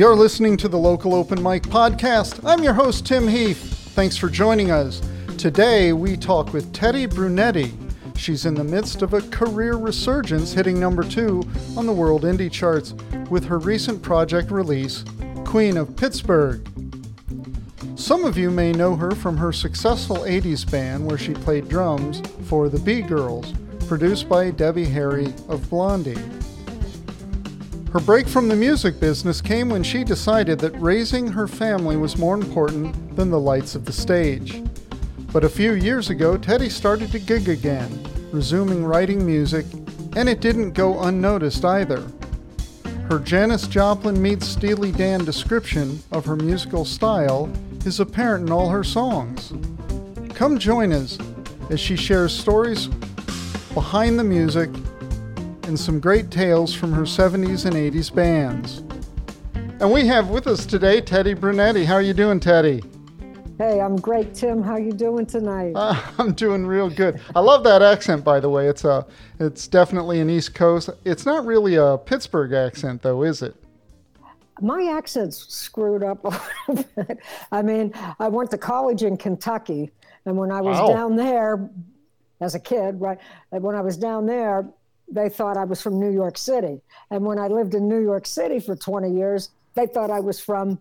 You're listening to the Local Open Mic Podcast. I'm your host, Tim Heath. Thanks for joining us. Today, we talk with Teddy Brunetti. She's in the midst of a career resurgence, hitting number two on the world indie charts with her recent project release, Queen of Pittsburgh. Some of you may know her from her successful 80s band where she played drums for the B Girls, produced by Debbie Harry of Blondie. Her break from the music business came when she decided that raising her family was more important than the lights of the stage. But a few years ago, Teddy started to gig again, resuming writing music, and it didn't go unnoticed either. Her Janis Joplin meets Steely Dan description of her musical style is apparent in all her songs. Come join us as she shares stories behind the music and some great tales from her 70s and 80s bands. And we have with us today Teddy Brunetti. How are you doing, Teddy? Hey, I'm great, Tim. How you doing tonight? Uh, I'm doing real good. I love that accent, by the way. It's a, it's definitely an East Coast. It's not really a Pittsburgh accent, though, is it? My accent's screwed up a little bit. I mean, I went to college in Kentucky, and when I was wow. down there as a kid, right? When I was down there, they thought I was from New York City. And when I lived in New York City for 20 years, they thought I was from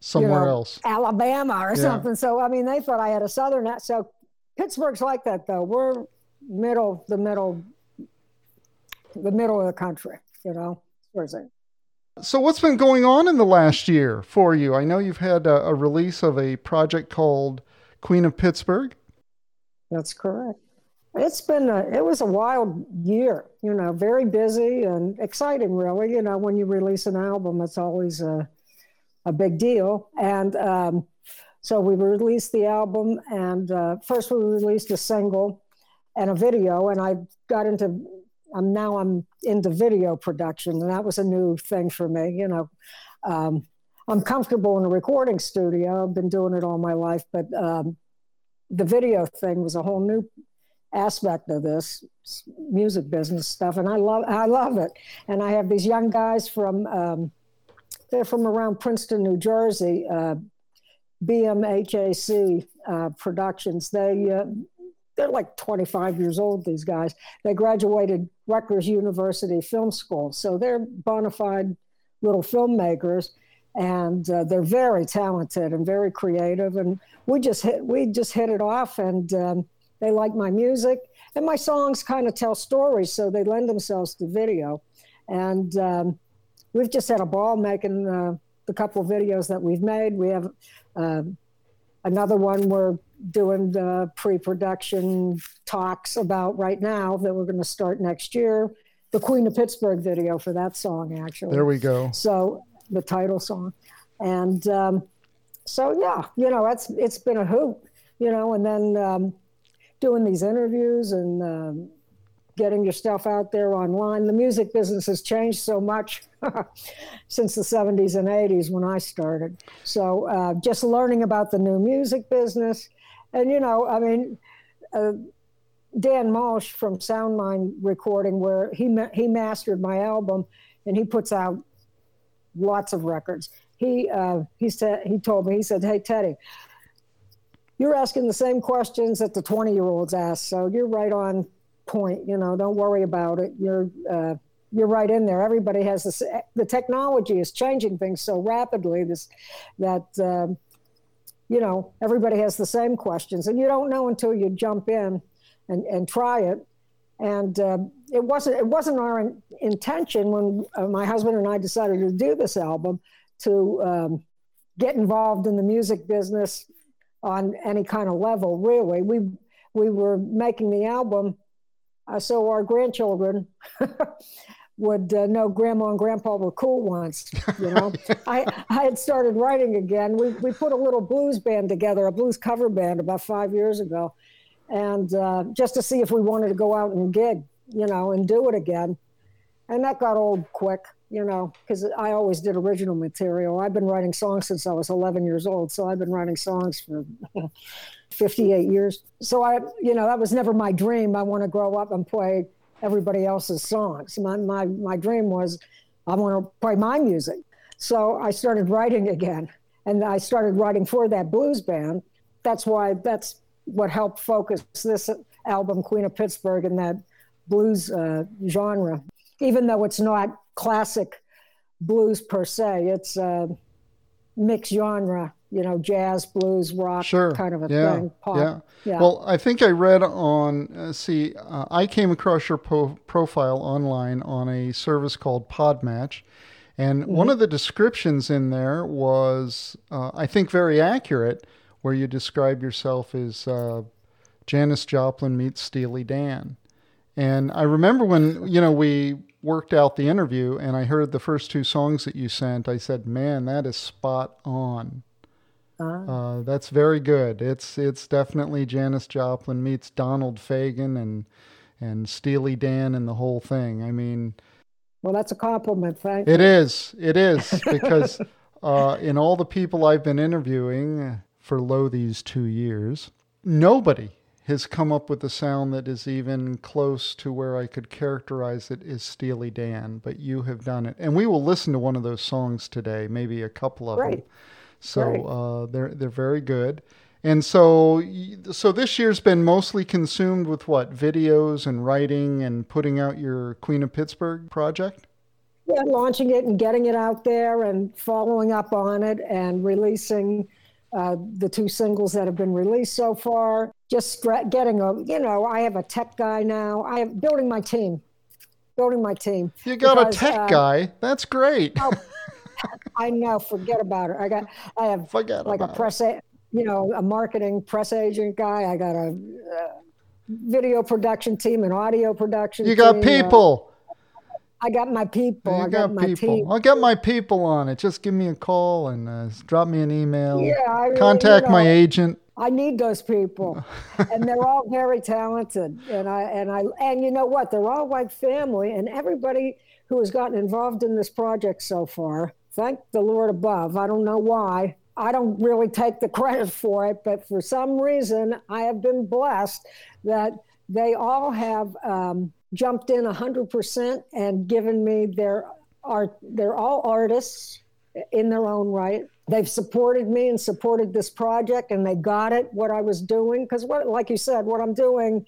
somewhere you know, else, Alabama or yeah. something. So, I mean, they thought I had a Southern accent. So, Pittsburgh's like that, though. We're middle, the middle, the middle of the country, you know. Where's it? So, what's been going on in the last year for you? I know you've had a, a release of a project called Queen of Pittsburgh. That's correct. It's been a, it was a wild year, you know, very busy and exciting, really. You know, when you release an album, it's always a, a big deal. And um, so we released the album, and uh, first we released a single and a video, and I got into. I'm now I'm into video production, and that was a new thing for me. You know, um, I'm comfortable in a recording studio. I've been doing it all my life, but um, the video thing was a whole new aspect of this music business stuff, and I love I love it. And I have these young guys from um, they're from around Princeton, New Jersey, uh, BMHAC uh, Productions. They uh, they're like 25 years old. These guys they graduated Rutgers University Film School, so they're bona fide little filmmakers. And uh, they're very talented and very creative, and we just hit we just hit it off, and um, they like my music, and my songs kind of tell stories, so they lend themselves to video. And um, we've just had a ball making uh, the couple of videos that we've made. We have uh, another one we're doing the pre-production talks about right now that we're going to start next year. The Queen of Pittsburgh video for that song, actually. There we go. So the title song, and um, so yeah, you know, it's it's been a hoop, you know, and then. Um, doing these interviews and um, getting your stuff out there online. The music business has changed so much since the 70s and 80s when I started. So uh, just learning about the new music business. And, you know, I mean, uh, Dan Malsh from Soundmind Recording, where he, ma- he mastered my album and he puts out lots of records. He, uh, he said, he told me, he said, Hey, Teddy, you're asking the same questions that the 20 year olds ask. So you're right on point. You know, don't worry about it. You're, uh, you're right in there. Everybody has this. The technology is changing things so rapidly. This, that um, you know, everybody has the same questions, and you don't know until you jump in and, and try it. And uh, it wasn't it wasn't our in, intention when uh, my husband and I decided to do this album to um, get involved in the music business on any kind of level, really. We we were making the album uh, so our grandchildren would uh, know grandma and grandpa were cool once. You know, I I had started writing again. We we put a little blues band together, a blues cover band, about five years ago, and uh, just to see if we wanted to go out and gig, you know, and do it again, and that got old quick you know, because I always did original material. I've been writing songs since I was 11 years old, so I've been writing songs for 58 years. So I, you know, that was never my dream. I want to grow up and play everybody else's songs. My my my dream was I want to play my music. So I started writing again, and I started writing for that blues band. That's why that's what helped focus this album, Queen of Pittsburgh, in that blues uh, genre. Even though it's not classic blues per se, it's a mixed genre you know, jazz, blues, rock, sure. kind of a yeah. thing. Pop. Yeah. yeah. Well, I think I read on, uh, see, uh, I came across your po- profile online on a service called Podmatch. And mm-hmm. one of the descriptions in there was, uh, I think, very accurate, where you describe yourself as uh, Janis Joplin meets Steely Dan. And I remember when, you know, we worked out the interview and I heard the first two songs that you sent, I said, man, that is spot on. Ah. Uh, that's very good. It's it's definitely Janis Joplin meets Donald Fagen and and Steely Dan and the whole thing. I mean, well, that's a compliment. Thank you. It is. It is because uh, in all the people I've been interviewing for lo these two years, nobody has come up with a sound that is even close to where I could characterize it as Steely Dan. But you have done it, and we will listen to one of those songs today, maybe a couple of right. them. So right. uh, they're they're very good. And so so this year's been mostly consumed with what videos and writing and putting out your Queen of Pittsburgh project. Yeah, launching it and getting it out there and following up on it and releasing uh, the two singles that have been released so far. Just getting a, you know, I have a tech guy now. I am building my team, building my team. You got because, a tech uh, guy. That's great. Oh, I know. Forget about it. I got. I have forget like a press, a, you know, a marketing press agent guy. I got a, a video production team and audio production. You got team, people. Uh, I got my people. You I got, got people. Team. I'll get my people on it. Just give me a call and uh, drop me an email. Yeah, I contact you know, my agent. I need those people, and they're all very talented. And I and I and you know what? They're all like family, and everybody who has gotten involved in this project so far thank the Lord above. I don't know why. I don't really take the credit for it, but for some reason, I have been blessed that they all have um, jumped in 100% and given me their art. They're all artists in their own right. They've supported me and supported this project, and they got it, what I was doing. Because, what, like you said, what I'm doing,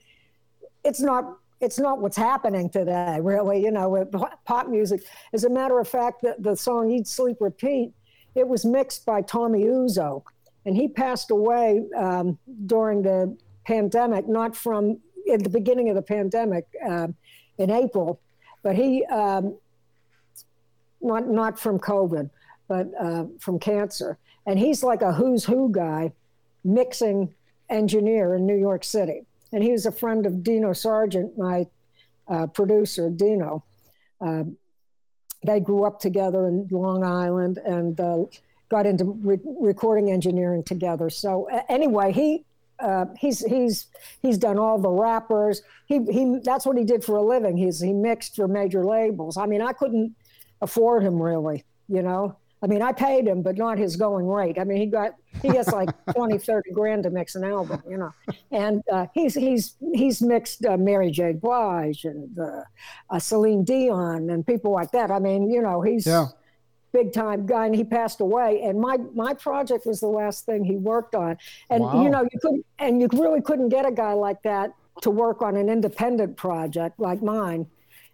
it's not it's not what's happening today, really, you know, with pop music. As a matter of fact, the, the song Eat, Sleep, Repeat, it was mixed by Tommy Uzzo. And he passed away um, during the pandemic, not from at the beginning of the pandemic um, in April, but he, um, not, not from COVID, but uh, from cancer. And he's like a who's who guy, mixing engineer in New York City and he was a friend of Dino Sargent, my uh, producer, Dino. Uh, they grew up together in Long Island and uh, got into re- recording engineering together. So anyway, he uh, he's he's he's done all the rappers. He he that's what he did for a living. He's he mixed for major labels. I mean, I couldn't afford him really, you know. I mean, I paid him, but not his going rate. I mean, he got he gets like 20, 30 grand to mix an album, you know. And uh, he's he's he's mixed uh, Mary J. Blige and uh, uh, Celine Dion and people like that. I mean, you know, he's yeah. big time guy, and he passed away. And my my project was the last thing he worked on. And wow. you know, you couldn't and you really couldn't get a guy like that to work on an independent project like mine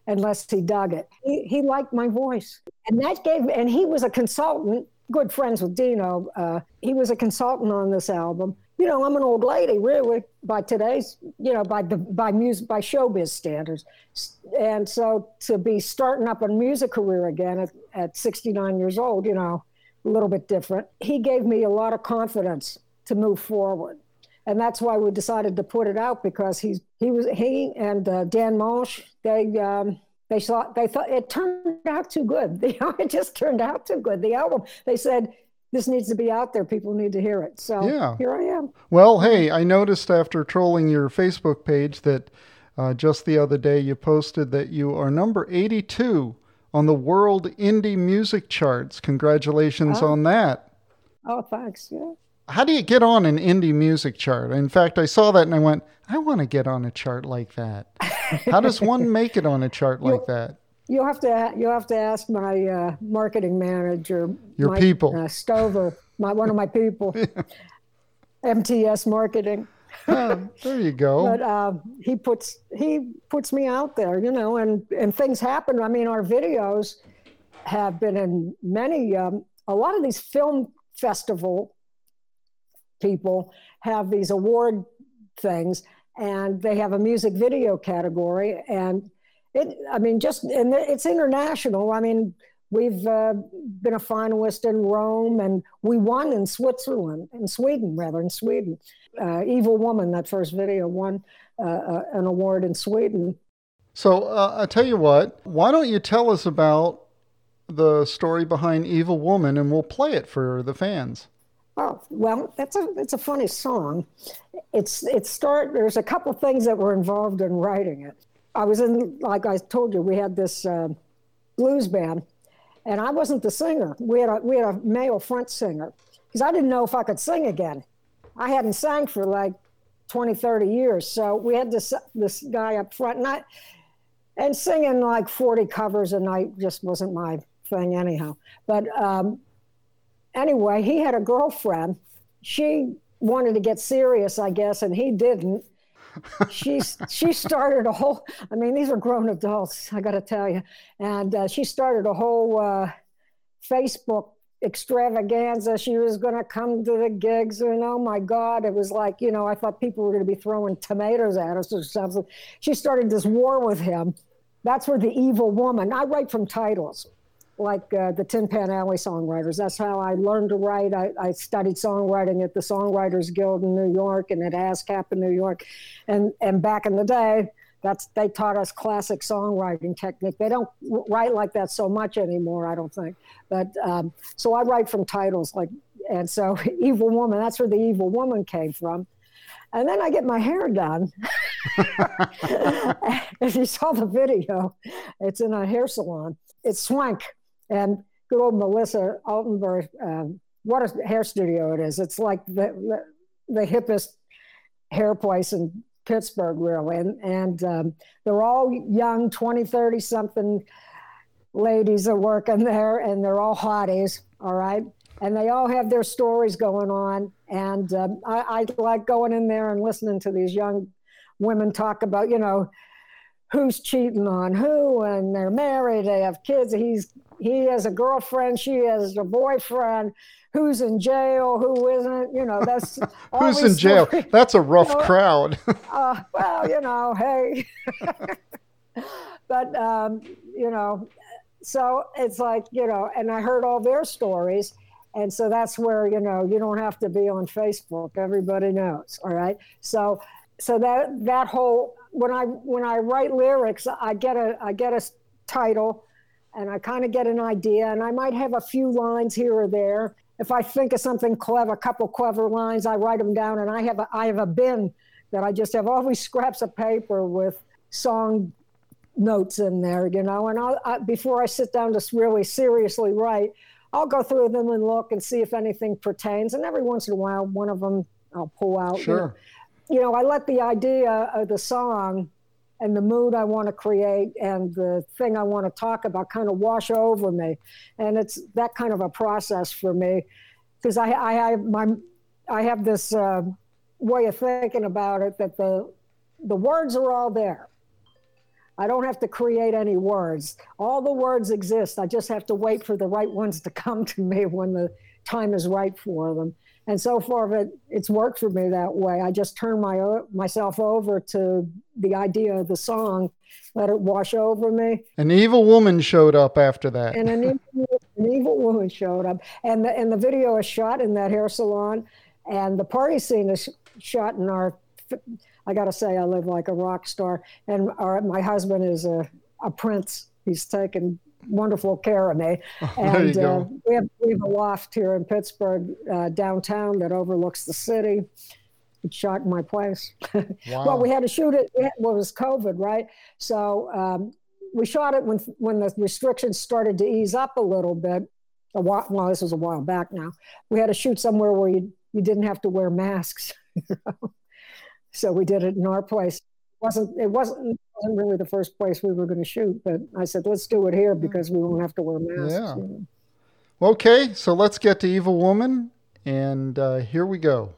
unless he dug it. He, he liked my voice. And that gave, and he was a consultant, good friends with Dino. Uh, he was a consultant on this album. You know, I'm an old lady, really, by today's, you know, by the by music, by showbiz standards. And so to be starting up a music career again at, at 69 years old, you know, a little bit different. He gave me a lot of confidence to move forward and that's why we decided to put it out because he's he was he and uh, Dan Marsh they um, they thought they thought it turned out too good. it just turned out too good. The album they said this needs to be out there. People need to hear it. So yeah. here I am. Well, hey, I noticed after trolling your Facebook page that uh, just the other day you posted that you are number 82 on the World Indie Music Charts. Congratulations oh. on that. Oh, thanks. Yeah how do you get on an indie music chart? In fact, I saw that and I went, I want to get on a chart like that. How does one make it on a chart like that? you have to you have to ask my uh, marketing manager, your Mike, people, uh, Stover, my one of my people, MTS Marketing. oh, there you go. But uh, he puts he puts me out there, you know, and and things happen. I mean, our videos have been in many. Um, a lot of these film festival people have these award things, and they have a music video category, and it. I mean, just and it's international. I mean. We've uh, been a finalist in Rome, and we won in Switzerland, in Sweden, rather, in Sweden uh, Evil Woman, that first video, won uh, uh, an award in Sweden. So uh, I tell you what, why don't you tell us about the story behind Evil Woman, and we'll play it for the fans. Oh well, that's a it's a funny song. It's it start. There's a couple things that were involved in writing it. I was in, like I told you, we had this uh, blues band, and I wasn't the singer. We had a we had a male front singer because I didn't know if I could sing again. I hadn't sang for like 20, 30 years. So we had this this guy up front, and I, and singing like 40 covers a night just wasn't my thing anyhow. But um, anyway, he had a girlfriend. She wanted to get serious, I guess, and he didn't. she she started a whole. I mean, these are grown adults. I got to tell you, and uh, she started a whole uh, Facebook extravaganza. She was going to come to the gigs, and oh my God, it was like, you know, I thought people were going to be throwing tomatoes at us or something. She started this war with him. That's where the evil woman, I write from titles, like uh, the Tin Pan Alley songwriters. That's how I learned to write. I, I, studied songwriting at the Songwriters Guild in New York and at ASCAP in New York. And, and back in the day, that's they taught us classic songwriting technique. They don't write like that so much anymore, I don't think. But um, so I write from titles like, and so Evil Woman. That's where the Evil Woman came from. And then I get my hair done. if you saw the video, it's in a hair salon. It's swank, and good old Melissa Altenberg. Um, what a hair studio it is! It's like the, the, the hippest hair place in Pittsburgh, really. And, and um, they're all young, 20, 30 something ladies are working there, and they're all hotties, all right? And they all have their stories going on. And um, I, I like going in there and listening to these young women talk about, you know, who's cheating on who and they're married they have kids he's he has a girlfriend she has a boyfriend who's in jail, who isn't. You know, that's who's in jail. Stories. That's a rough you know, crowd. uh, well, you know, hey, but um, you know, so it's like you know, and I heard all their stories. And so that's where you know you don't have to be on Facebook. Everybody knows. All right. So so that that whole when I when I write lyrics, I get a I get a title and I kind of get an idea, and I might have a few lines here or there, if I think of something clever, a couple clever lines, I write them down, and I have a, I have a bin that I just have all these scraps of paper with song notes in there, you know. And I'll, I, before I sit down to really seriously write, I'll go through them and look and see if anything pertains. And every once in a while, one of them I'll pull out. Sure. You know, you know I let the idea of the song and the mood I want to create and the thing I want to talk about kind of wash over me. And it's that kind of a process for me because I, I have my I have this uh, way of thinking about it that the the words are all there. I don't have to create any words. All the words exist. I just have to wait for the right ones to come to me when the time is right for them and so far it, it's worked for me that way. I just turn my uh, myself over to the idea of the song let it wash over me. An evil woman showed up after that. And an evil, an evil woman showed up. And the, and the video is shot in that hair salon and the party scene is shot in our i gotta say i live like a rock star. And our, my husband is a, a prince. He's taken wonderful care of me. Oh, and uh, we, have, we have a loft here in Pittsburgh uh, downtown that overlooks the city. It shot my place. Wow. well, we had to shoot it. It was COVID, right? So um, we shot it when when the restrictions started to ease up a little bit. A while, well, this was a while back now. We had to shoot somewhere where you you didn't have to wear masks. so we did it in our place. It wasn't it wasn't wasn't really the first place we were going to shoot, but I said, let's do it here because we won't have to wear masks. Yeah. you know. Okay, so let's get to Evil Woman, and uh, here we go.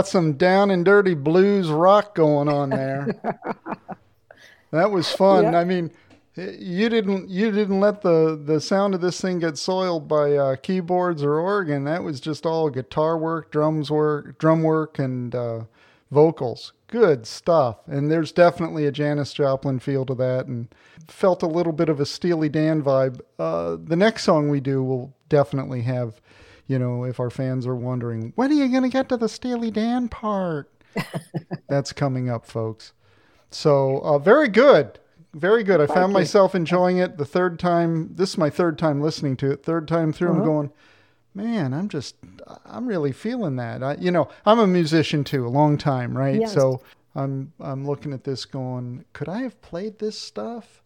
That's some down and dirty blues rock going on there. that was fun. Yeah. I mean, you didn't you didn't let the the sound of this thing get soiled by uh, keyboards or organ. That was just all guitar work, drums work, drum work, and uh, vocals. Good stuff. And there's definitely a Janis Joplin feel to that, and felt a little bit of a Steely Dan vibe. Uh, the next song we do will definitely have, you know, if our fans are wondering, when are you going to get to the Steely Dan part? That's coming up, folks. So uh, very good, very good. I found you. myself enjoying it the third time. This is my third time listening to it. Third time through, I'm Uh-huh. going, man, I'm just, I'm really feeling that. I, you know, I'm a musician too, a long time, right? Yes. So I'm, I'm looking at this, going, could I have played this stuff?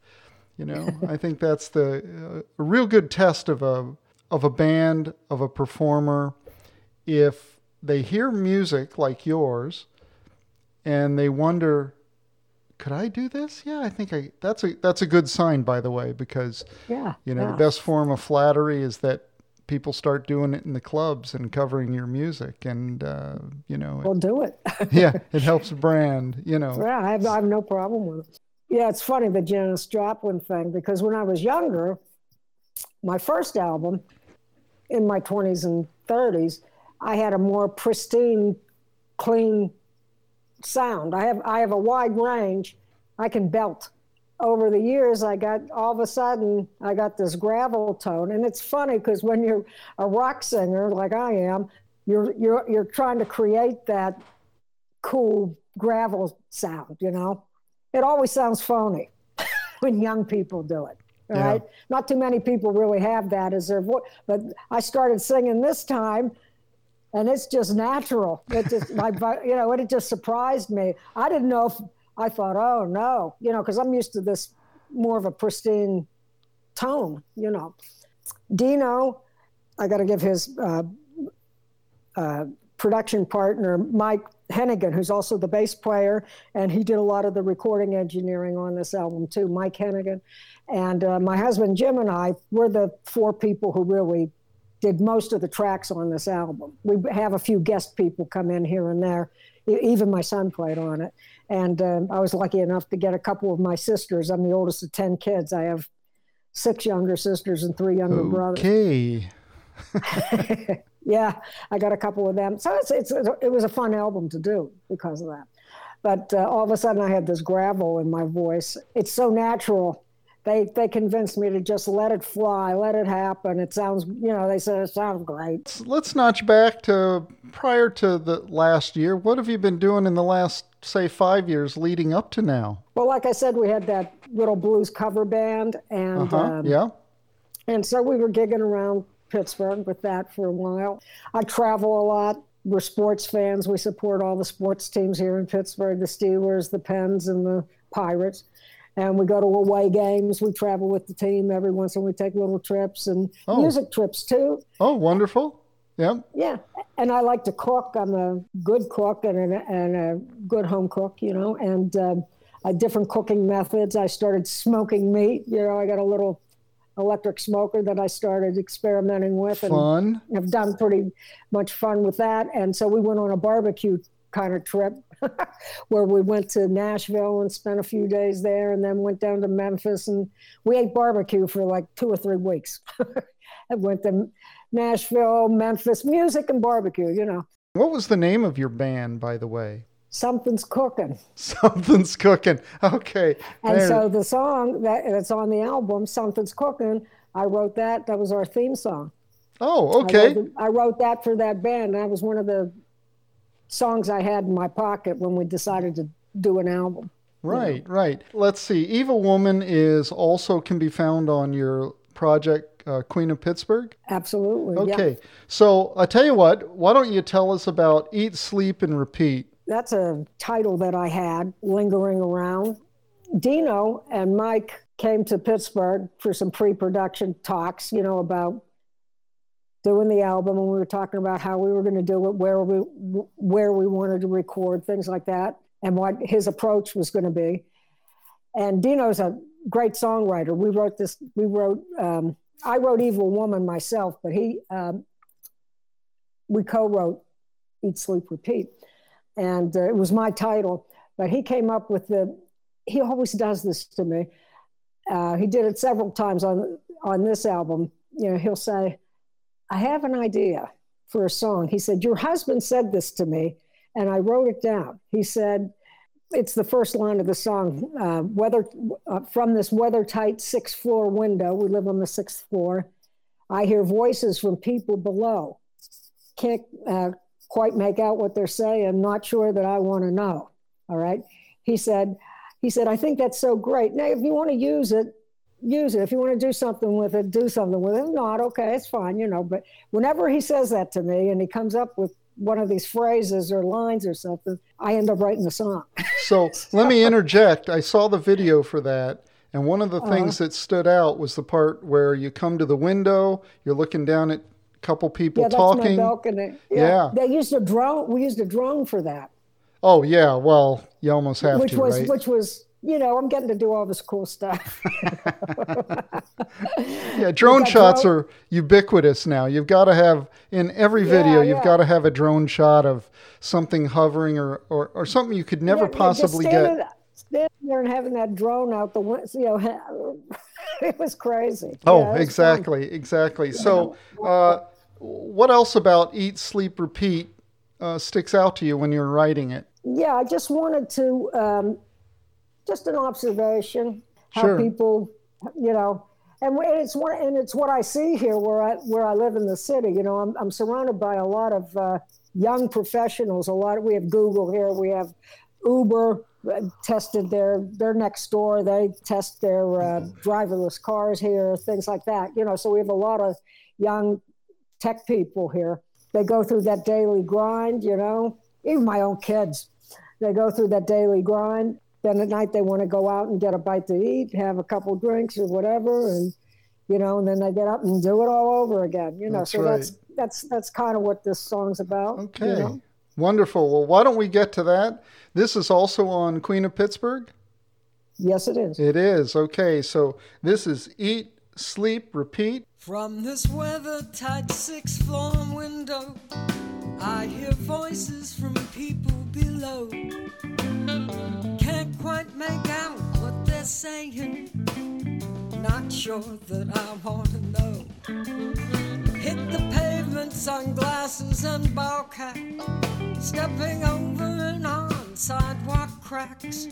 You know, I think that's the uh, a real good test of a of a band of a performer if they hear music like yours and they wonder could I do this? Yeah, I think I that's a that's a good sign by the way because Yeah. you know yeah. the best form of flattery is that people start doing it in the clubs and covering your music, and uh, you know, We'll do it. yeah, it helps brand. You know, Yeah, I have, I have no problem with it. Yeah, it's funny the Janis Joplin thing because when I was younger, my first album in my 20s and 30s, I had a more pristine, clean sound. I have I have a wide range. I can belt. Over the years, I got all of a sudden I got this gravel tone, and it's funny because when you're a rock singer like I am, you're you're you're trying to create that cool gravel sound, you know. It always sounds phony when young people do it. All Yeah. Right? Not too many people really have that as their voice. But I started singing this time, and it's just natural. It just, my, you know, it just surprised me. I didn't know if I thought, oh no, you know, because I'm used to this more of a pristine tone, you know. Dino, I got to give his uh, uh, production partner, Mike Hennigan, who's also the bass player, and he did a lot of the recording engineering on this album too, Mike Hennigan. And uh, my husband Jim and I, we're the four people who really did most of the tracks on this album. We have a few guest people come in here and there. Even my son played on it. And um, I was lucky enough to get a couple of my sisters. I'm the oldest of 10 kids. I have six younger sisters and three younger brothers. okay, yeah, I got a couple of them. So it's, it's it was a fun album to do because of that. But uh, all of a sudden, I had this gravel in my voice. It's so natural. They they convinced me to just let it fly, let it happen. It sounds, you know, they said it sounds great. let's notch back to prior to the last year. What have you been doing in the last, say, five years leading up to now? Well, like I said, we had that little blues cover band, and Uh huh. um, yeah. And so we were gigging around Pittsburgh with that for a while. I travel a lot. We're sports fans. We support all the sports teams here in Pittsburgh the Steelers, the Pens, and the Pirates. And we go to away games. We travel with the team every once in a while. We take little trips and Oh. music trips too. Oh, wonderful. Yeah. Yeah. And I like to cook. I'm a good cook and a, and a good home cook, you know, and um, uh, different cooking methods. I started smoking meat. You know, I got a little electric smoker that I started experimenting with. And Fun. have done pretty much fun with that. And so we went on a barbecue kind of trip where we went to Nashville and spent a few days there and then went down to Memphis and we ate barbecue for like two or three weeks. I went to Nashville, Memphis, music and barbecue, you know. What was the name of your band, by the way? Something's cooking. Something's cooking. Okay. And There- so the song that that's on the album, Something's Cooking, I wrote that. That was our theme song. oh, I okay. wrote, I wrote that for that band. That was one of the songs I had in my pocket when we decided to do an album. Right, right. Let's see. Evil Woman is also can be found on your project, uh, Queen of Pittsburgh. Absolutely. Yeah. Okay. So I tell you what. Why don't you tell us about Eat, Sleep, and Repeat? That's a title that I had lingering around. Dino and Mike came to Pittsburgh for some pre-production talks, you know, about doing the album and we were talking about how we were going to do it, where we where we wanted to record, things like that, and what his approach was going to be. And Dino's a great songwriter. We wrote this. We wrote. Um, I wrote "Evil Woman" myself, but he um, we co-wrote "Eat, Sleep, Repeat," and uh, it was my title. But he came up with the. He always does this to me. Uh, he did it several times on on this album. You know, he'll say, "I have an idea for a song." He said, "Your husband said this to me, and I wrote it down." He said, "It's the first line of the song. Uh, weather uh, from this weather-tight sixth-floor window. We live on the sixth floor. I hear voices from people below. Can't uh, quite make out what they're saying. Not sure that I want to know." All right. He said, "He said I think that's so great. Now, if you want to use it." Use it. If you want to do something with it, do something with it. Not okay, it's fine, you know. But whenever he says that to me and he comes up with one of these phrases or lines or something, I end up writing a song. So let me interject. I saw the video for that. And one of the Uh-huh. things that stood out was the part where you come to the window, you're looking down at a couple people yeah, that's talking. my balcony. Yeah. They used a drone. We used a drone for that, Oh, yeah. Well, you almost have which to, Which was right? which was you know, I'm getting to do all this cool stuff. Yeah, drone shots drone- are ubiquitous now. You've got to have in every video. Yeah, You've got to have a drone shot of something hovering or or, or something you could never Yeah, possibly standing, get. Standing there and having that drone out the window, you know, it was crazy. Oh, was fun. exactly, exactly. So, uh, what else about Eat, Sleep, Repeat uh, sticks out to you when you're writing it? Yeah, I just wanted to, um, just an observation how Sure. people, you know, and it's what and it's what I see here where I where I live in the city. You know, I'm I'm surrounded by a lot of uh, young professionals. A lot. of, we have Google here. We have Uber uh, tested their they're next door. They test their uh, driverless cars here, things like that. You know, so we have a lot of young tech people here. They go through that daily grind. You know, even my own kids they go through that daily grind. Then at night they want to go out and get a bite to eat, have a couple drinks or whatever, and you know, and then they get up and do it all over again. You know, That's so right. that's that's that's kind of what this song's about. you Okay, know? wonderful. Well, why don't we get to that? This is also on Queen of Pittsburgh. Yes, it is. It is okay. So this is Eat, Sleep, Repeat. From this weather tight sixth floor window, I hear voices from people below. Quite make out what they're saying. Not sure that I want to know. Hit the pavement, sunglasses and ball cap. Stepping over and on sidewalk cracks.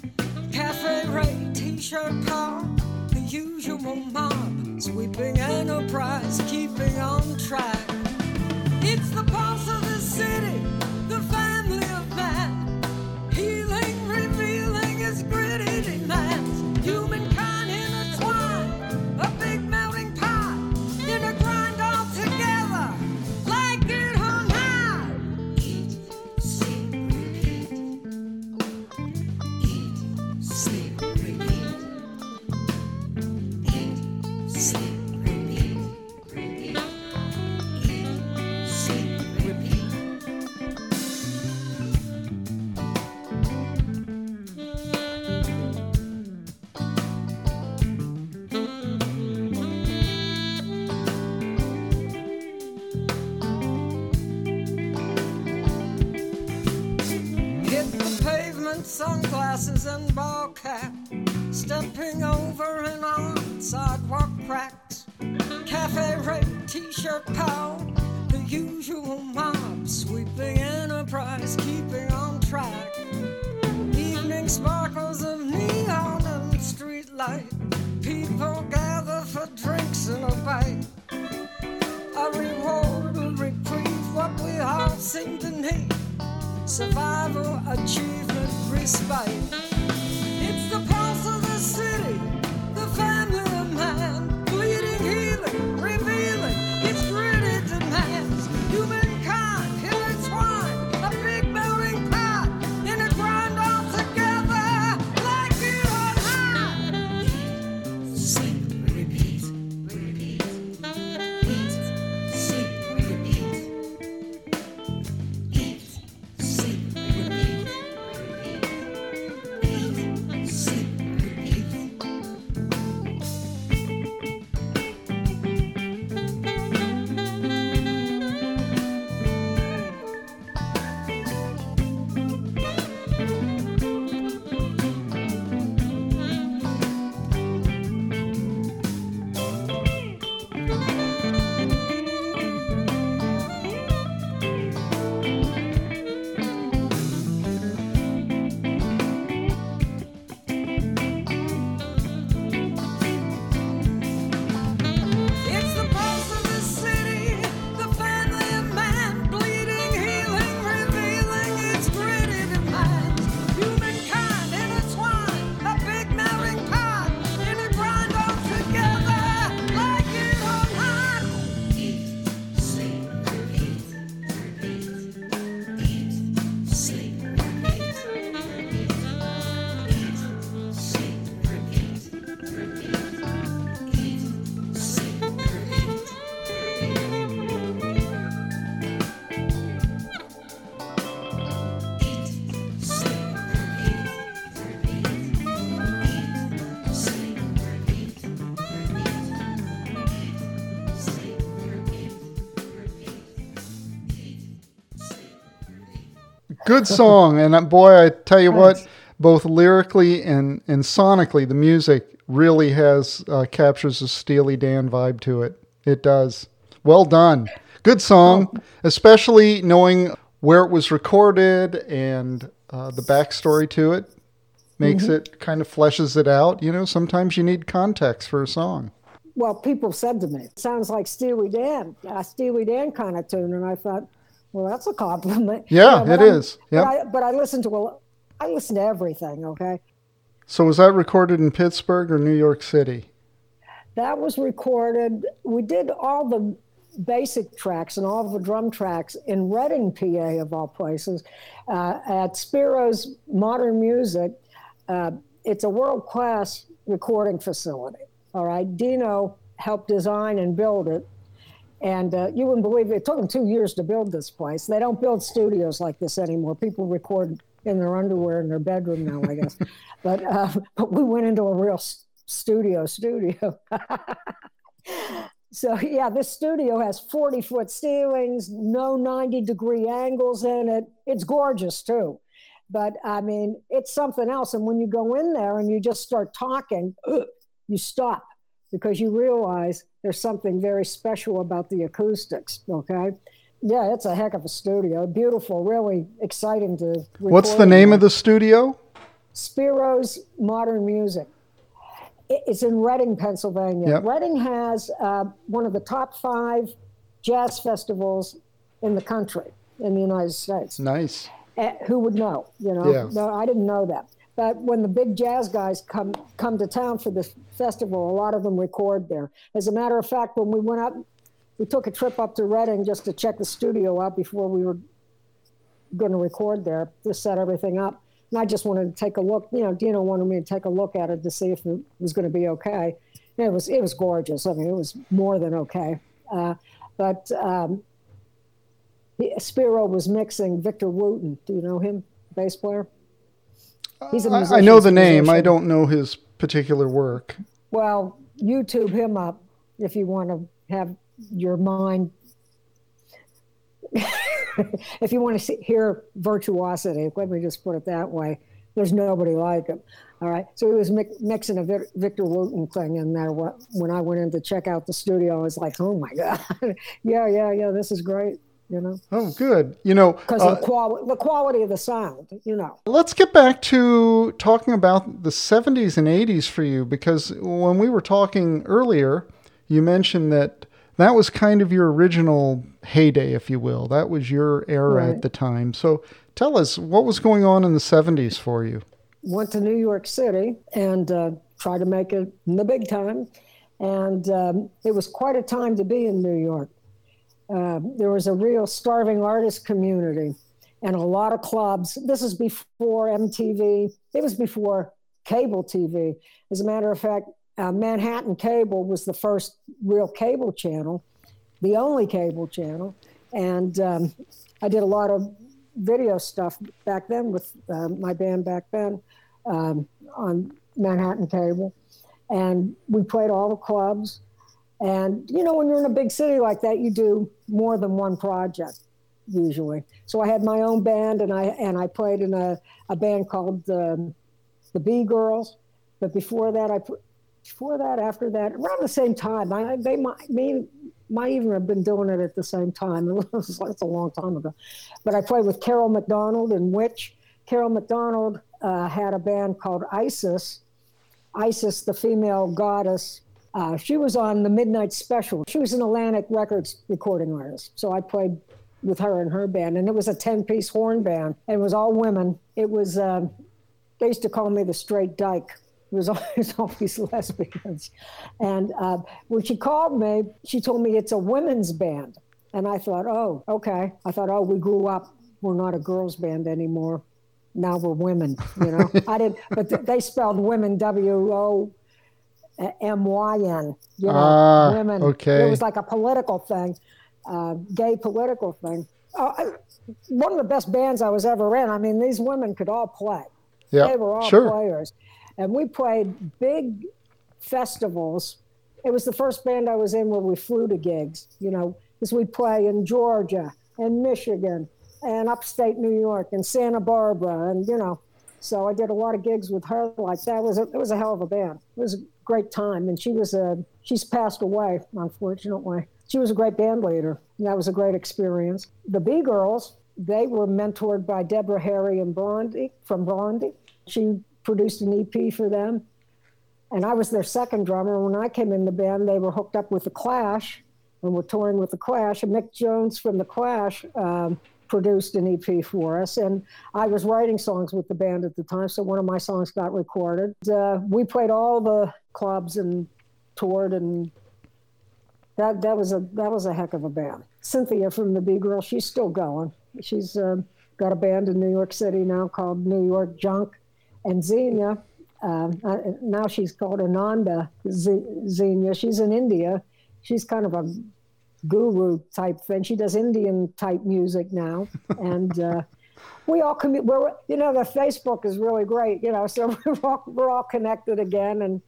Cafe Ray, t-shirt car, the usual mob. Sweeping enterprise, keeping on track. It's the pulse of the city, Good song, and uh, boy, I tell you what, both lyrically and and sonically, the music really has uh, captures a Steely Dan vibe to it. It does. Well done. Good song, especially knowing where it was recorded and uh, the backstory to it makes it kind of fleshes it out. You know, sometimes you need context for a song. well, people said to me, It sounds like Steely Dan, a Steely Dan kind of tune. And I thought, well, that's a compliment. Yeah, but it I'm- is. But I, but I listen to a, I listen to everything. Okay, So was that recorded in Pittsburgh or New York City? that was recorded. We did all the basic tracks and all the drum tracks in Reading, PA, of all places, uh, at Spiro's Modern Music. Uh, it's a world class recording facility. All right, Dino helped design and build it. And uh, you wouldn't believe it, it took them two years to build this place. They don't build studios like this anymore. People record in their underwear in their bedroom now, I guess. but uh, but we went into a real studio studio. so yeah, this studio has 40 foot ceilings, no 90 degree angles in it. It's gorgeous too. But I mean, it's something else. And when you go in there and you just start talking, you stop because you realize there's something very special about the acoustics. Okay. Yeah, it's a heck of a studio. Beautiful, really exciting to. What's the name there. of the studio? Spiro's Modern Music. It's in Reading, Pennsylvania. Yep. Reading has uh, one of the top five jazz festivals in the country, in the United States. Nice. Eh, who would know? You know, Yeah. no, I didn't know that. But when the big jazz guys come come to town for this festival, a lot of them record there. As a matter of fact, when we went up, we took a trip up to Reading just to check the studio out before we were going to record there to set everything up. And I just wanted to take a look. You know, Dino wanted me to take a look at it to see if it was going to be okay. And it was it was gorgeous. I mean, it was more than okay. Uh, but um, Spiro was mixing Victor Wooten. Do you know him, bass player? He's a I, I musician, know the name. I don't know his particular work. Well, YouTube him up if you want to have your mind. if you want to see, hear virtuosity, let me just put it that way. There's nobody like him. All right. So he was mi- mixing a Victor Wooten thing in there. When I went in to check out the studio, I was like, oh my God. yeah, yeah, yeah. This is great. You know, Oh, good. You know, because uh, the, quali- the quality of the sound, you know. let's get back to talking about the 70s and 80s for you because when we were talking earlier, you mentioned that that was kind of your original heyday, if you will. That was your era Right. at the time. So tell us, what was going on in the 70s for you? went to New York City and uh, tried to make it in the big time. And um, it was quite a time to be in New York. Uh, there was a real starving artist community and a lot of clubs. This is before MTV, it was before cable TV. As a matter of fact, uh, Manhattan Cable was the first real cable channel, the only cable channel. And um, I did a lot of video stuff back then with uh, my band back then um, on Manhattan Cable. And we played all the clubs. And, you know, when you're in a big city like that, you do more than one project usually. So I had my own band and I, and I played in a, a band called um, the B Girls. But before that, I, before that, after that, around the same time, I, they might, might even have been doing it at the same time. It was, a long time ago. But I played with Carol McDonald and Witch. Carol McDonald uh, had a band called Isis, Isis, the female goddess. Uh, she was on the Midnight Special. She was an Atlantic Records recording artist. So I played with her and her band, and it was a 10 piece horn band. And it was all women. It was, um, they used to call me the straight dyke. It was always, always lesbians. And uh, when she called me, she told me it's a women's band. And I thought, oh, okay. I thought, oh, we grew up. We're not a girls' band anymore. Now we're women, you know. I didn't, but th- they spelled women W O M Y N. You know, Ah, women. okay. It was like a political thing, uh, gay political thing. Uh, one of the best bands I was ever in. I mean, these women could all play. Yeah, They were all sure. players. And we played big festivals. It was the first band I was in where we flew to gigs, you know, because we'd play in Georgia and Michigan and upstate New York and Santa Barbara, and you know, so I did a lot of gigs with her like that. It was a, it was a hell of a band. It was great time, and she was a she's passed away unfortunately. She was a great band leader. And that was a great experience. The B Girls, they were mentored by Deborah Harry and Blondie from Blondie. She produced an EP for them, and I was their second drummer. When I came in the band, they were hooked up with the Clash, and were touring with the Clash. And Mick Jones from the Clash. Um, produced an EP for us, and I was writing songs with the band at the time, so one of my songs got recorded. Uh, we played all the clubs and toured, and that that was a that was a heck of a band. Cynthia from the B Girl, she's still going. She's uh, got a band in New York City now called New York Junk, and Xenia. Uh, now she's called Ananda Xenia. She's in India. She's kind of a guru type thing. She does Indian type music now, and uh, we all commit. We're you know the Facebook is really great, you know, so we're all, we're all connected again, and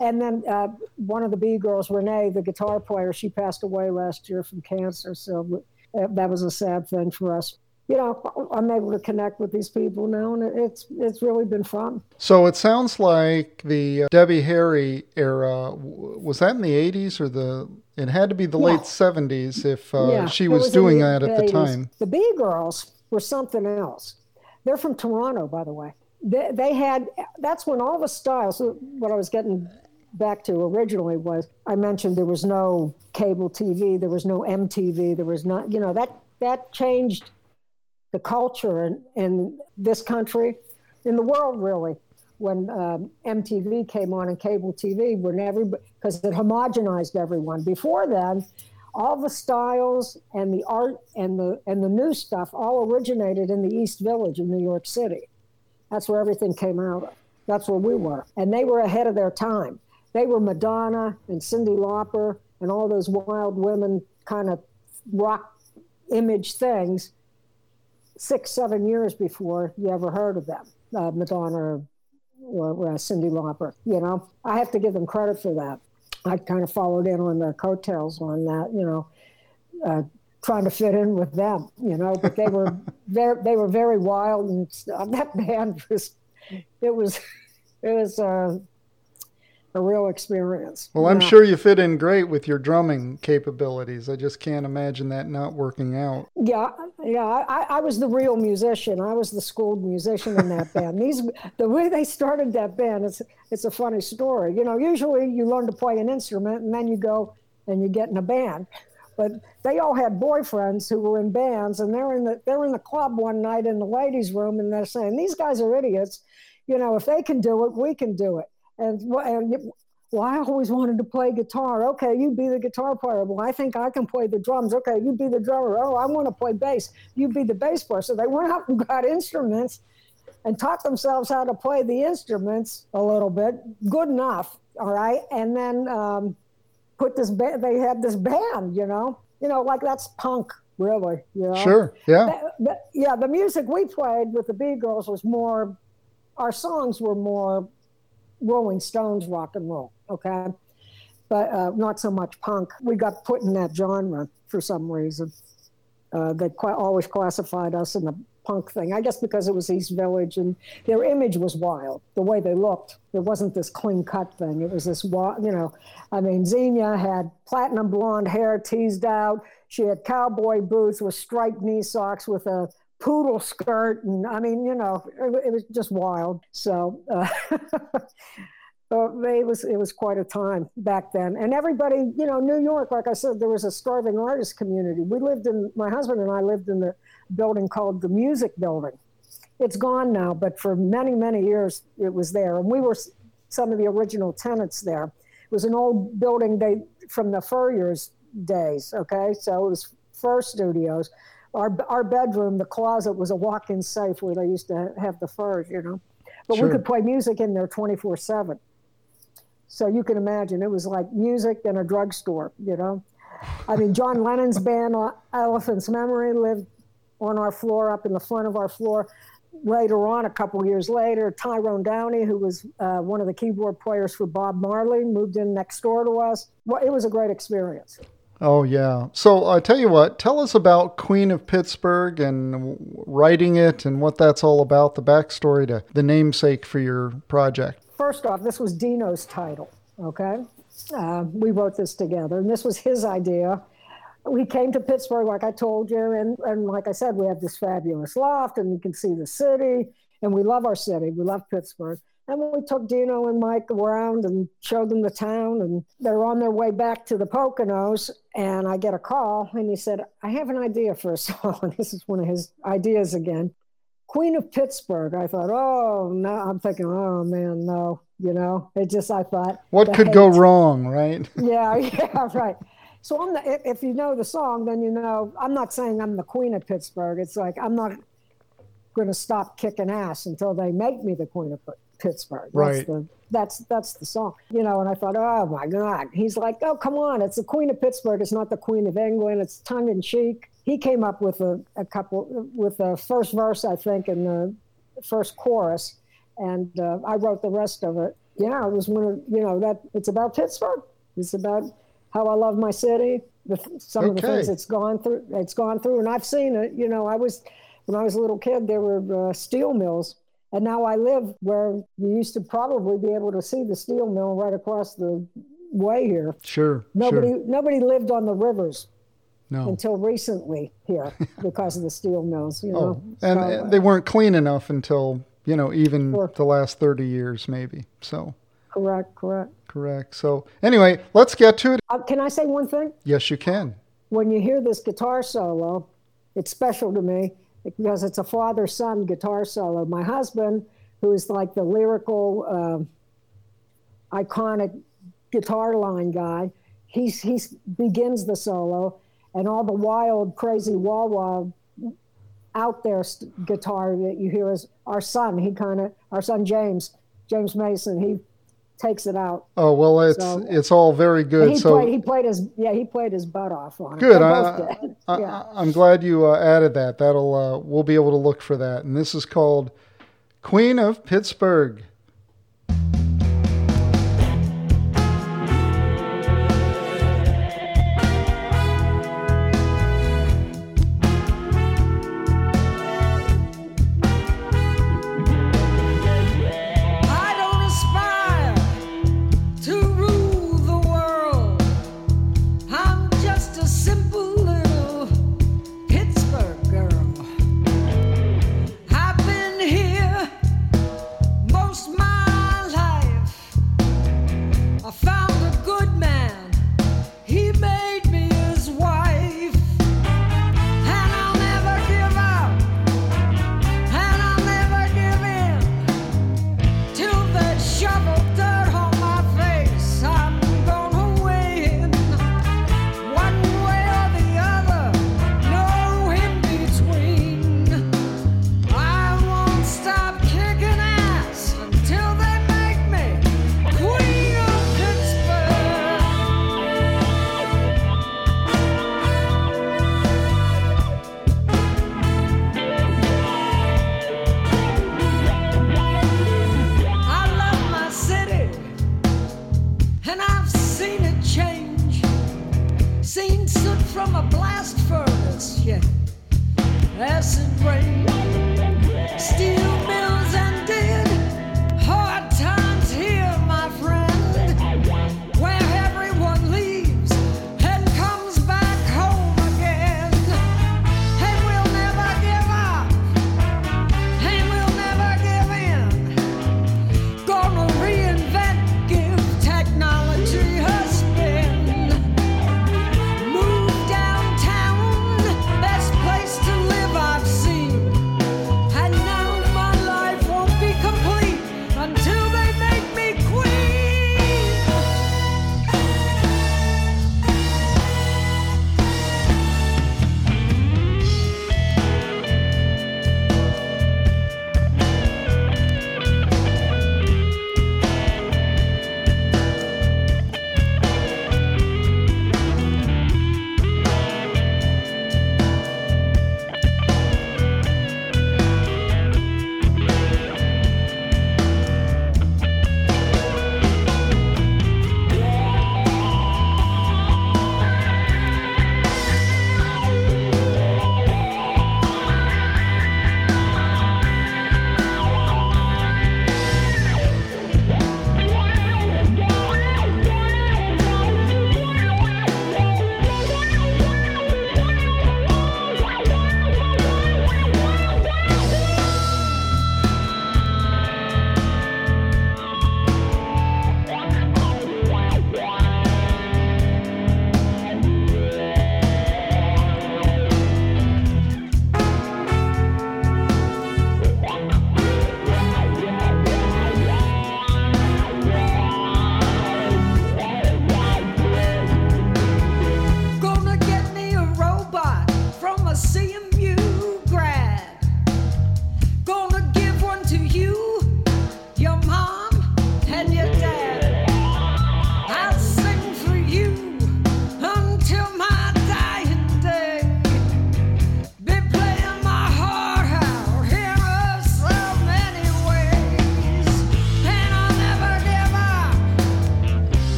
and then uh, one of the B girls, Renee, the guitar player, she passed away last year from cancer, so that was a sad thing for us you know, I'm able to connect with these people now, and it's it's really been fun. So it sounds like the uh, Debbie Harry era was that in the '80s or the? It had to be the yeah. late '70s if uh, yeah, she was, was doing that at 80s. the time. The B Girls were something else. They're from Toronto, by the way. They, they had that's when all the styles. What I was getting back to originally was I mentioned there was no cable TV, there was no MTV, there was not you know that that changed the culture in, in this country, in the world, really, when um, MTV came on and cable TV, when everybody, because it homogenized everyone. Before then, all the styles and the art and the and the new stuff all originated in the East Village of New York City. That's where everything came out of. That's where we were, and they were ahead of their time. They were Madonna and Cyndi Lauper and all those wild women kind of rock image things six, seven years before you ever heard of them, uh, Madonna or, or uh, Cyndi Lauper. You know, I have to give them credit for that. I kind of followed in on their coattails on that. You know, uh, trying to fit in with them. You know, but they were very, they were very wild, and that band was, it was, it was. Uh, a real experience. Well, I'm sure you fit in great with your drumming capabilities. I just can't imagine that not working out. Yeah, yeah. I, I was the real musician. I was the schooled musician in that band. These, the way they started that band, it's it's a funny story. You know, usually you learn to play an instrument and then you go and you get in a band. But they all had boyfriends who were in bands, and they're in the they're in the club one night in the ladies' room, and they're saying, "These guys are idiots. You know, if they can do it, we can do it." And, and well, I always wanted to play guitar. Okay, you be the guitar player. Well, I think I can play the drums. Okay, you be the drummer. Oh, I want to play bass. You be the bass player. So they went out and got instruments and taught themselves how to play the instruments a little bit, good enough. All right, and then um, put this. Ba- they had this band. You know, you know, like that's punk, really. You know? Sure. Yeah. yeah. The music we played with the B Girls was more. Our songs were more Rolling Stones rock and roll, okay? But uh, not so much punk. We got put in that genre for some reason. Uh, they always classified us in the punk thing. I guess because it was East Village and their image was wild. The way they looked, it wasn't this clean cut thing. It was this, you know, I mean, Xenia had platinum blonde hair teased out. She had cowboy boots with striped knee socks with a poodle skirt, and I mean, you know, it, it was just wild. So. Uh, it was it was quite a time back then, and everybody, you know, New York, like I said, there was a starving artist community. We lived in my husband and I lived in the building called the Music Building. It's gone now, but for many many years it was there, and we were some of the original tenants there. It was an old building they from the Furriers days. Okay, so it was Fur Studios our our bedroom, the closet was a walk-in safe where they used to have the furs, you know. But sure. we could play music in there 24/7. So you can imagine it was like music in a drugstore, you know. I mean, John Lennon's band, uh, Elephant's Memory, lived on our floor, up in the front of our floor. Later on, a couple years later, Tyrone Downie, who was uh, one of the keyboard players for Bob Marley, moved in next door to us. Well, it was a great experience. Oh yeah. So I tell you what, tell us about Queen of Pittsburgh and writing it and what that's all about. The backstory to the namesake for your project. First off, this was Dino's title. Okay, uh, we wrote this together, and this was his idea. We came to Pittsburgh, like I told you, and, and like I said, we have this fabulous loft, and we can see the city, and we love our city. We love Pittsburgh. And we took Dino and Mike around and showed them the town, and they're on their way back to the Poconos. And I get a call, and he said, I have an idea for a song. And this is one of his ideas again. Queen of Pittsburgh. I thought, oh, no. I'm thinking, oh, man, no. You know, it just, I thought. What could go wrong, right? Yeah, yeah, right. So I'm the, if- if you know the song, then you know I'm not saying I'm the queen of Pittsburgh. It's like I'm not going to stop kicking ass until they make me the queen of Pittsburgh. That's Right. The, that's that's the song, you know. And I thought, oh my God. He's like, oh come on, it's the queen of Pittsburgh. It's not the queen of England. It's tongue in cheek. He came up with a, a couple with the first verse, I think, and the first chorus, and uh, I wrote the rest of it. Yeah, it was one of you know that it's about Pittsburgh. It's about how I love my city. The, some of the things it's gone through. It's gone through, and I've seen it. You know, I was when I was a little kid. There were uh, steel mills, and now I live where you used to probably be able to see the steel mill right across the way here. Sure. Nobody, Sure. nobody lived on the rivers No. until recently here because of the steel mills. You Oh, know, and So, uh, uh, they weren't clean enough until you know even Sure. the last thirty years, maybe. So correct, correct. correct. So anyway, let's get to it. Uh, can I say one thing? Yes, you can. when you hear this guitar solo, it's special to me because it's a father son guitar solo. My husband, who is like the lyrical, uh, iconic guitar line guy, he he's begins the solo, and all the wild, crazy wah wah out there st- guitar that you hear is our son. He kind of, our son James, James Mason, he takes it out. Oh well, it's So- it's all very good. he so played, he played his, yeah, he played his butt off on it. Good. They I, both did. I, yeah. I, am glad you uh, added that. That'll uh, we'll be able to look for that. And this is called Queen of Pittsburgh.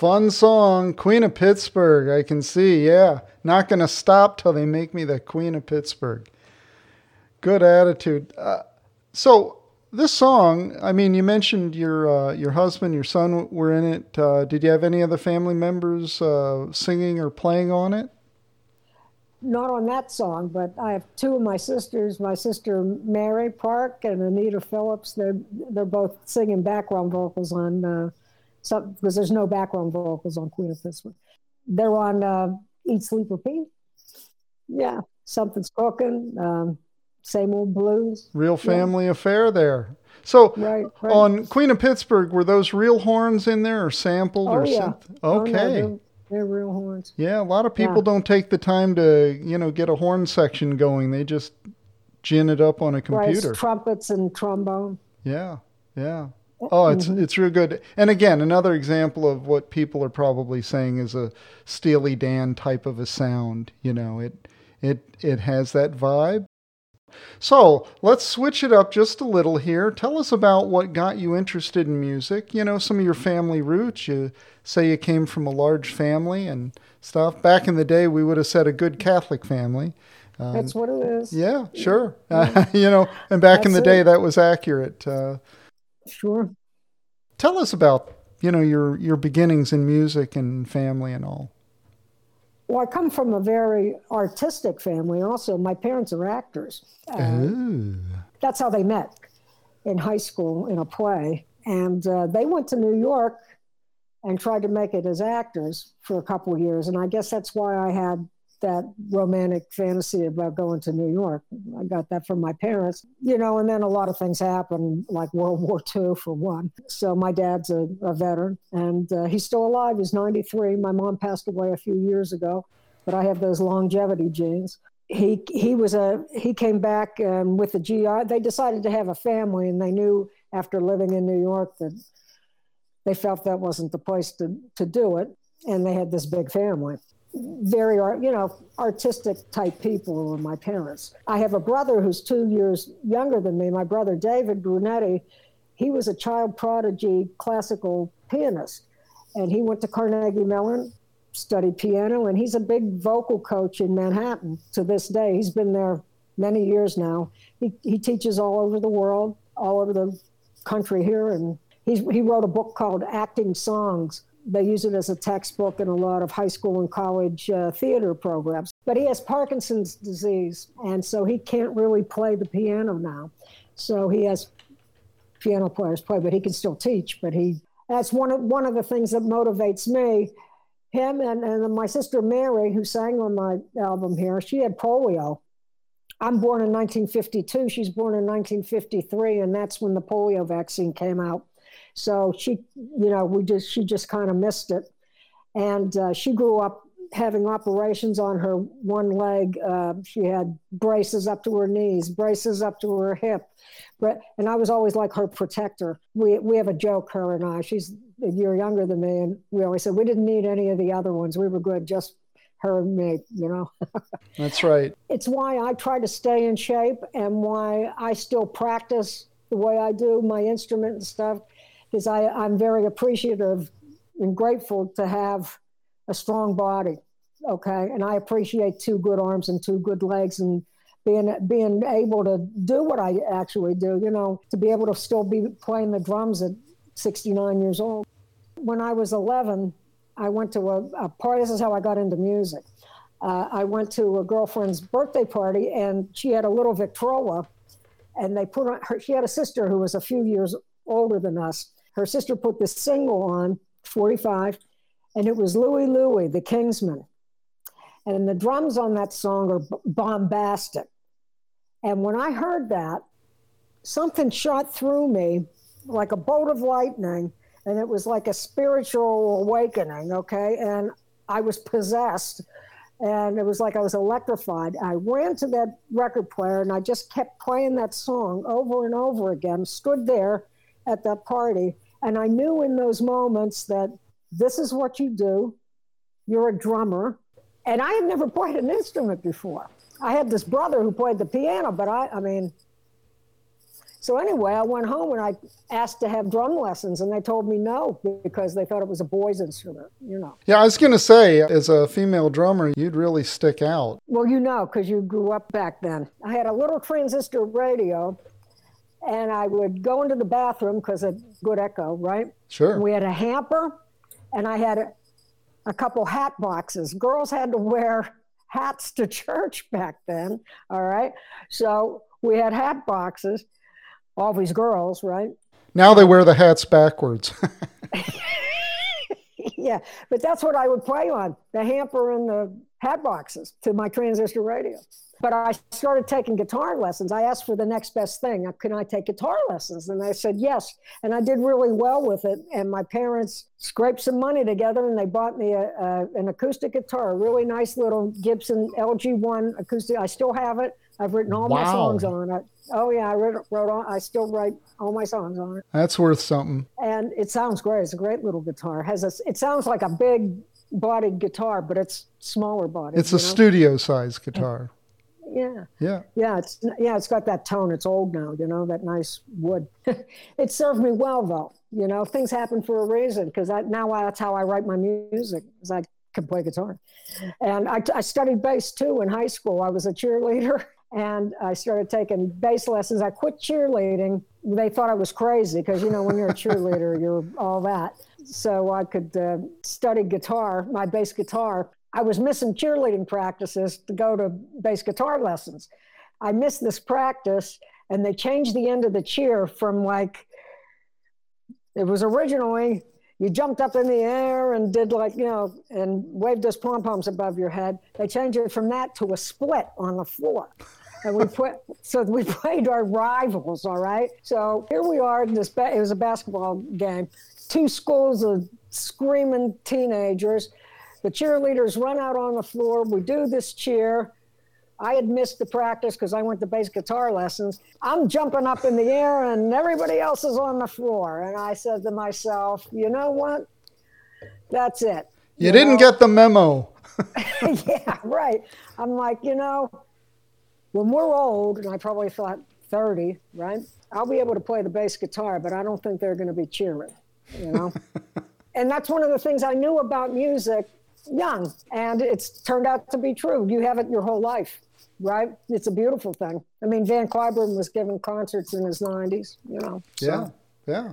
Fun song, Queen of Pittsburgh. I can see. Yeah, not gonna stop till they make me the Queen of Pittsburgh. Good attitude. Uh, so this song, I mean, you mentioned your uh, your husband, your son were in it. Uh, did you have any other family members uh, singing or playing on it? Not on that song, but I have two of my sisters. My sister Mary Park and Anita Phillips. They're they're both singing background vocals on some because there's no background vocals on Queen of Pittsburgh. They're on uh, Eat Sleep Repeat. Yeah, something's cooking. Um, same old blues. Real family affair there. So Right, right. on Queen of Pittsburgh, were those real horns in there or sampled Oh or yeah. something? Oh, no, Okay. they're, they're real horns. Yeah, a lot of people Yeah. don't take the time to, you know, get a horn section going. They just gin it up on a Right, computer. trumpets and trombone. Yeah, yeah. Oh, it's Mm-hmm. it's real good. And again, another example of what people are probably saying is a Steely Dan type of a sound. You know, it it it has that vibe. So let's switch it up just a little here. Tell us about what got you interested in music. You know, some of your family roots. You say you came from a large family and stuff. Back in the day, we would have said a good Catholic family. That's what it is. Um, Yeah, sure. you know, and back in the That's day, it. that was accurate. Uh, Sure. tell us about you know your your beginnings in music and family and all. Well, I come from a very artistic family. Also, my parents are actors. Uh, Ooh. that's how they met in high school in a play. And uh, they went to New York and tried to make it as actors for a couple of years. And I guess that's why I had that romantic fantasy about going to New York. I got that from my parents, you know, and then a lot of things happened, like World War II for one. So my dad's a, a veteran and uh, he's still alive. He's 93. My mom passed away a few years ago, but I have those longevity genes he he was a he came back um, with the GI. They decided to have a family, and they knew after living in New York that they felt that wasn't the place to to do it, and they had this big family. Very you know, artistic type people were my parents. I have a brother who's two years younger than me. My brother David Brunetti, he was a child prodigy classical pianist, and he went to Carnegie Mellon studied piano, and he's a big vocal coach in Manhattan to this day. He's been there many years now. He, he teaches all over the world, all over the country here, and he's, he wrote a book called Acting Songs. They use it as a textbook in a lot of high school and college uh, theater programs. But he has Parkinson's disease, and so he can't really play the piano now. So he has piano players play, but he can still teach. But he that's one of one of the things that motivates me him and, and my sister Mary, who sang on my album here, she had polio. I'm born in 1952. She's born in 1953, and that's when the polio vaccine came out. So she, you know, we just she just kind of missed it, and uh, she grew up having operations on her one leg. Uh, she had braces up to her knees, braces up to her hip, but and I was always like her protector. We we have a joke, her and I. She's a year younger than me, and we always said we didn't need any of the other ones. We were good, just her and me. You know, That's right. it's why I try to stay in shape and why I still practice the way I do my instrument and stuff, because I'm very appreciative and grateful to have a strong body. Okay, and I appreciate two good arms and two good legs and being being able to do what I actually do. You know, to be able to still be playing the drums at 69 years old. When I was 11, I went to a, a party. This is how I got into music. Uh, I went to a girlfriend's birthday party, and she had a little Victrola, and they put on her. She had a sister who was a few years older than us. Her sister put this single on, 45, and it was Louie Louie, the Kingsmen. And the drums on that song are bombastic. And when I heard that, something shot through me like a bolt of lightning, and it was like a spiritual awakening, okay? And I was possessed, and it was like I was electrified. I ran to that record player, and I just kept playing that song over and over again, stood there at that party, and I knew in those moments that this is what you do. You're a drummer. And I had never played an instrument before. I had this brother who played the piano, but I, I mean, So anyway, I went home and I asked to have drum lessons, and they told me no because they thought it was a boy's instrument. You know. Yeah, I was going to say, as a female drummer, you'd really stick out. Well, you know, because you grew up back then. I had a little transistor radio, and I would go into the bathroom because of good echo, right? Sure. We had a hamper, and I had a, a couple hat boxes. Girls had to wear hats to church back then, all right? So we had hat boxes, all these girls, right? Now they wear the hats backwards. yeah, but that's what I would play on the hamper and the hat boxes to my transistor radio. But I started taking guitar lessons. I asked for the next best thing. Uh, Can I take guitar lessons? And I said yes. And I did really well with it. And my parents scraped some money together and they bought me a, a, an acoustic guitar, a really nice little Gibson LG1 acoustic. I still have it. I've written all my songs on it. Oh yeah, I wrote, wrote on. I still write all my songs on it That's worth something. and it sounds great. It's a great little guitar. Has a, it sounds like a big bodied guitar, but it's smaller body. It's a know? studio size guitar. yeah, Yeah. yeah. It's yeah, it's got that tone. It's old now, you know, that nice wood. it served me well though. You know, things happen for a reason because now I, that's how I write my music. Is I can play guitar, and I, I studied bass too in high school. I was a cheerleader. And I started taking bass lessons. I quit cheerleading. They thought I was crazy because, you know, when you're a cheerleader, you're all that. So I could uh, study guitar, my bass guitar. I was missing cheerleading practices to go to bass guitar lessons. I missed this practice, and they changed the end of the cheer from like it was originally you jumped up in the air and did like you know and waved those pom poms above your head. They changed it from that to a split on the floor. And we put so we played our rivals, all right. So here we are. in This ba- it was a basketball game. Two schools of screaming teenagers. The cheerleaders run out on the floor. We do this cheer. I had missed the practice because I went to bass guitar lessons. I'm jumping up in the air and everybody else is on the floor. And I said to myself, you know what? That's it. You didn't know? get the memo. yeah, right. I'm like, you know, when we're old, and I probably thought 30, right? I'll be able to play the bass guitar, but I don't think they're going to be cheering, you know? and that's one of the things I knew about music young, and it's turned out to be true. You have it your whole life, right? It's a beautiful thing. I mean, Van Cliburn was giving concerts in his 90s, you know? So, Yeah. Yeah.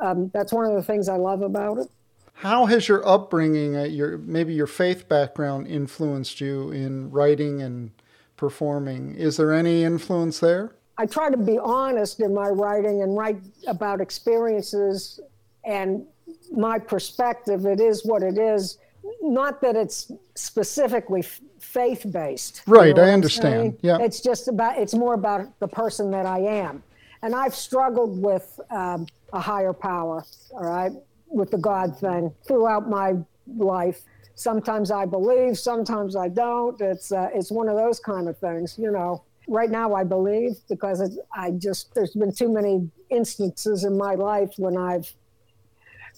Um, that's one of the things I love about it. How has your upbringing, uh, your maybe your faith background, influenced you in writing and performing? Is there any influence there? I try to be honest in my writing and write about experiences and my perspective. It is what it is. Not that it's specifically faith based. Right, I understand. Yeah. It's just about, it's more about the person that I am. And I've struggled with um, a higher power, all right, with the God thing throughout my life. Sometimes I believe, sometimes I don't. It's uh, it's one of those kind of things, you know. Right now, I believe because I just there's been too many instances in my life when I've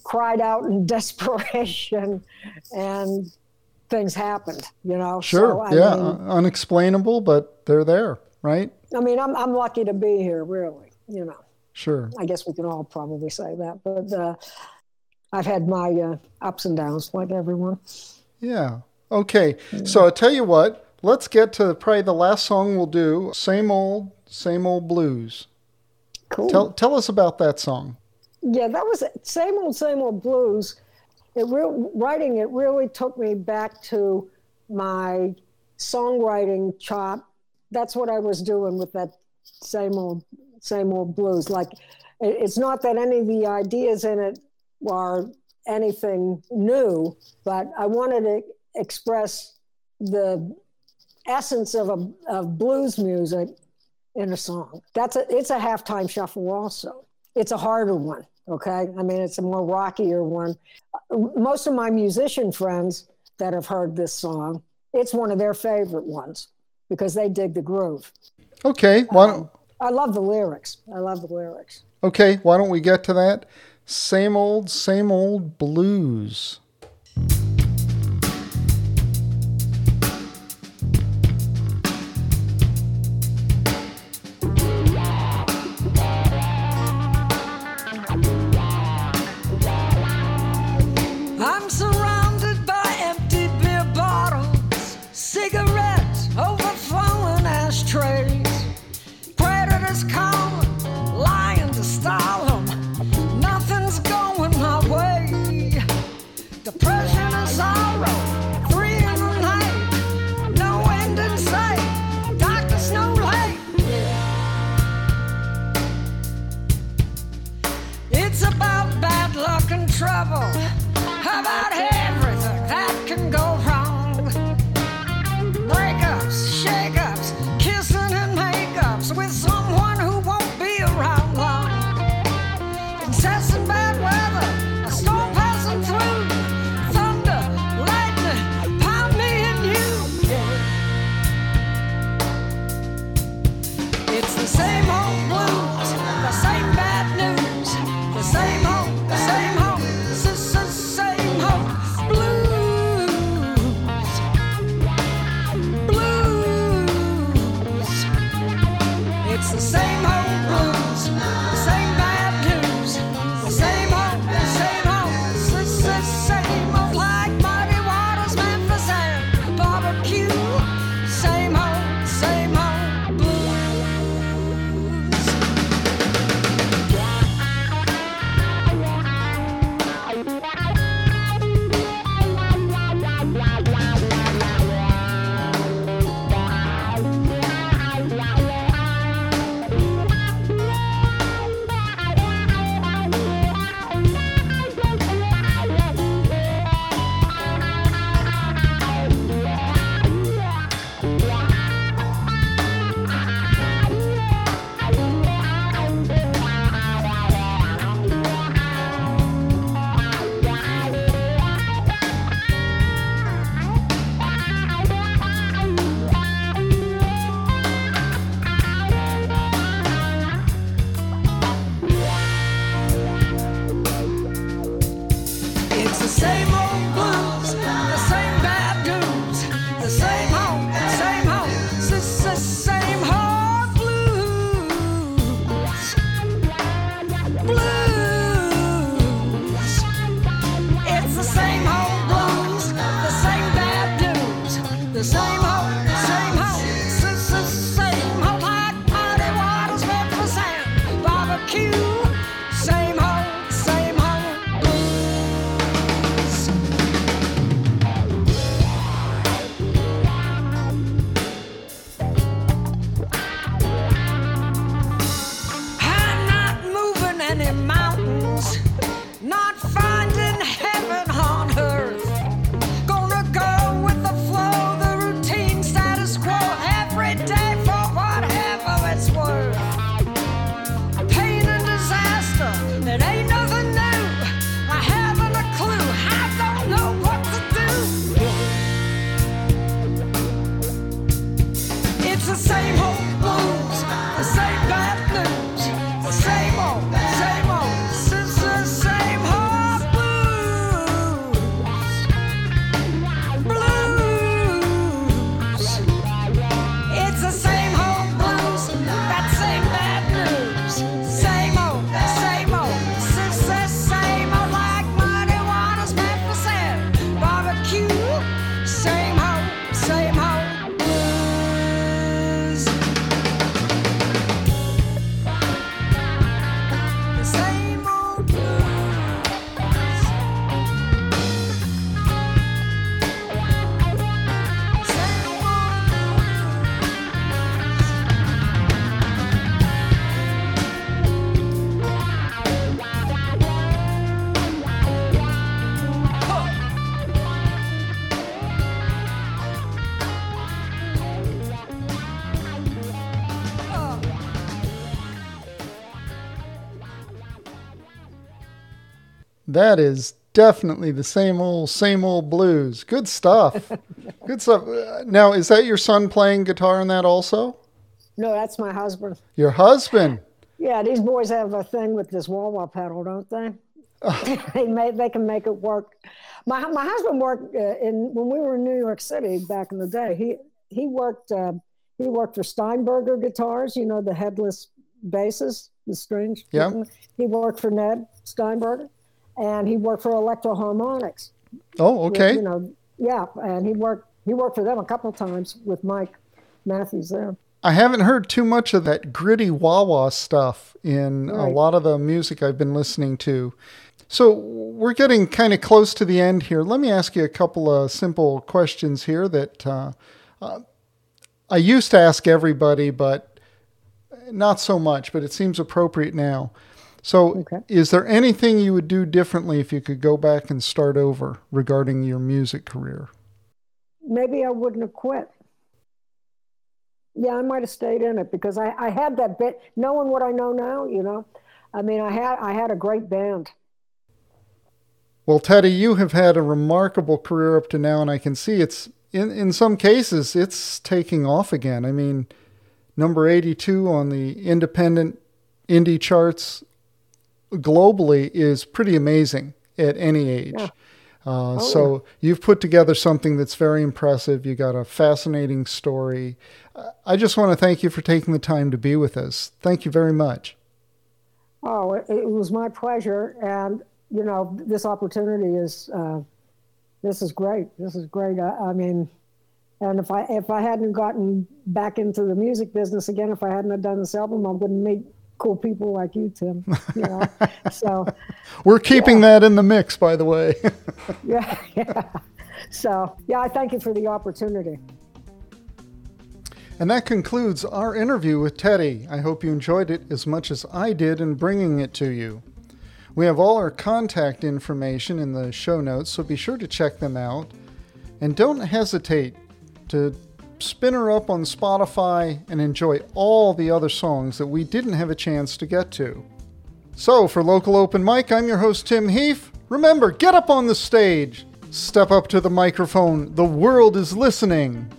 cried out in desperation, and things happened, you know. Sure. So, yeah. mean, unexplainable, but they're there, right? I mean, I'm I'm lucky to be here, really. You know, Sure. I guess we can all probably say that, but uh, I've had my uh, ups and downs, like everyone. Yeah. Okay. So I tell you what, let's get to probably the last song we'll do. Same old, same old blues. Cool. Tell tell us about that song. Yeah, that was same old, same old blues. It real writing it really took me back to my songwriting chop. That's what I was doing with that same old, same old blues. Like, it- it's not that any of the ideas in it are anything new, but I wanted to express the essence of a of blues music in a song. That's a it's a halftime shuffle also. It's a harder one, okay? I mean, it's a more rockier one. Most of my musician friends that have heard this song, it's one of their favorite ones because they dig the groove. Okay. Why don't I love the lyrics. I love the lyrics. Okay, why don't we get to that? Same old, same old blues. That is definitely the same old, same old blues. Good stuff. Good stuff. Now, is that your son playing guitar in that also? No, that's my husband. Your husband? Yeah, these boys have a thing with this wah wah pedal, don't they? they make they can make it work. My my husband worked uh, in when we were in New York City back in the day. He he worked uh, he worked for Steinberger guitars. You know the headless basses, the strings. Yeah. He worked for Ned Steinberger, and he worked for Electro-Harmonix. Oh, okay. You know, yeah, and he worked he worked for them a couple times with Mike Matthews there. I haven't heard too much of that gritty wah wah stuff in a lot of the music I've been listening to. So we're getting kind of close to the end here. Let me ask you a couple of simple questions here that uh, uh, I used to ask everybody, but not so much, but it seems appropriate now. So, Okay. is there anything you would do differently if you could go back and start over regarding your music career? maybe I wouldn't have quit. Yeah, I might have stayed in it because I, I had that bit, knowing what I know now, you know. I mean, I had I had a great band. Well, Teddy, you have had a remarkable career up to now, and I can see it's in in some cases it's taking off again. I mean, number eighty two on the independent indie charts globally is pretty amazing at any age. Yeah. Uh, Oh, so you've put together something that's very impressive. You got a fascinating story. Uh, I just want to thank you for taking the time to be with us. Thank you very much. Oh, it, it was my pleasure, and you know, this opportunity is uh, this is great. This is great. I, I mean, and if I if I hadn't gotten back into the music business again, if I hadn't have done this album, I wouldn't meet cool people like you, Tim. You know, so We're keeping that in the mix, by the way. yeah, yeah. So yeah, I thank you for the opportunity. And that concludes our interview with Teddy. I hope you enjoyed it as much as I did in bringing it to you. We have all our contact information in the show notes, so be sure to check them out. And don't hesitate to spin her up on Spotify and enjoy all the other songs that we didn't have a chance to get to. So, for Local Open Mic, I'm your host, Tim Heath. Remember, get up on the stage, step up to the microphone. The world is listening.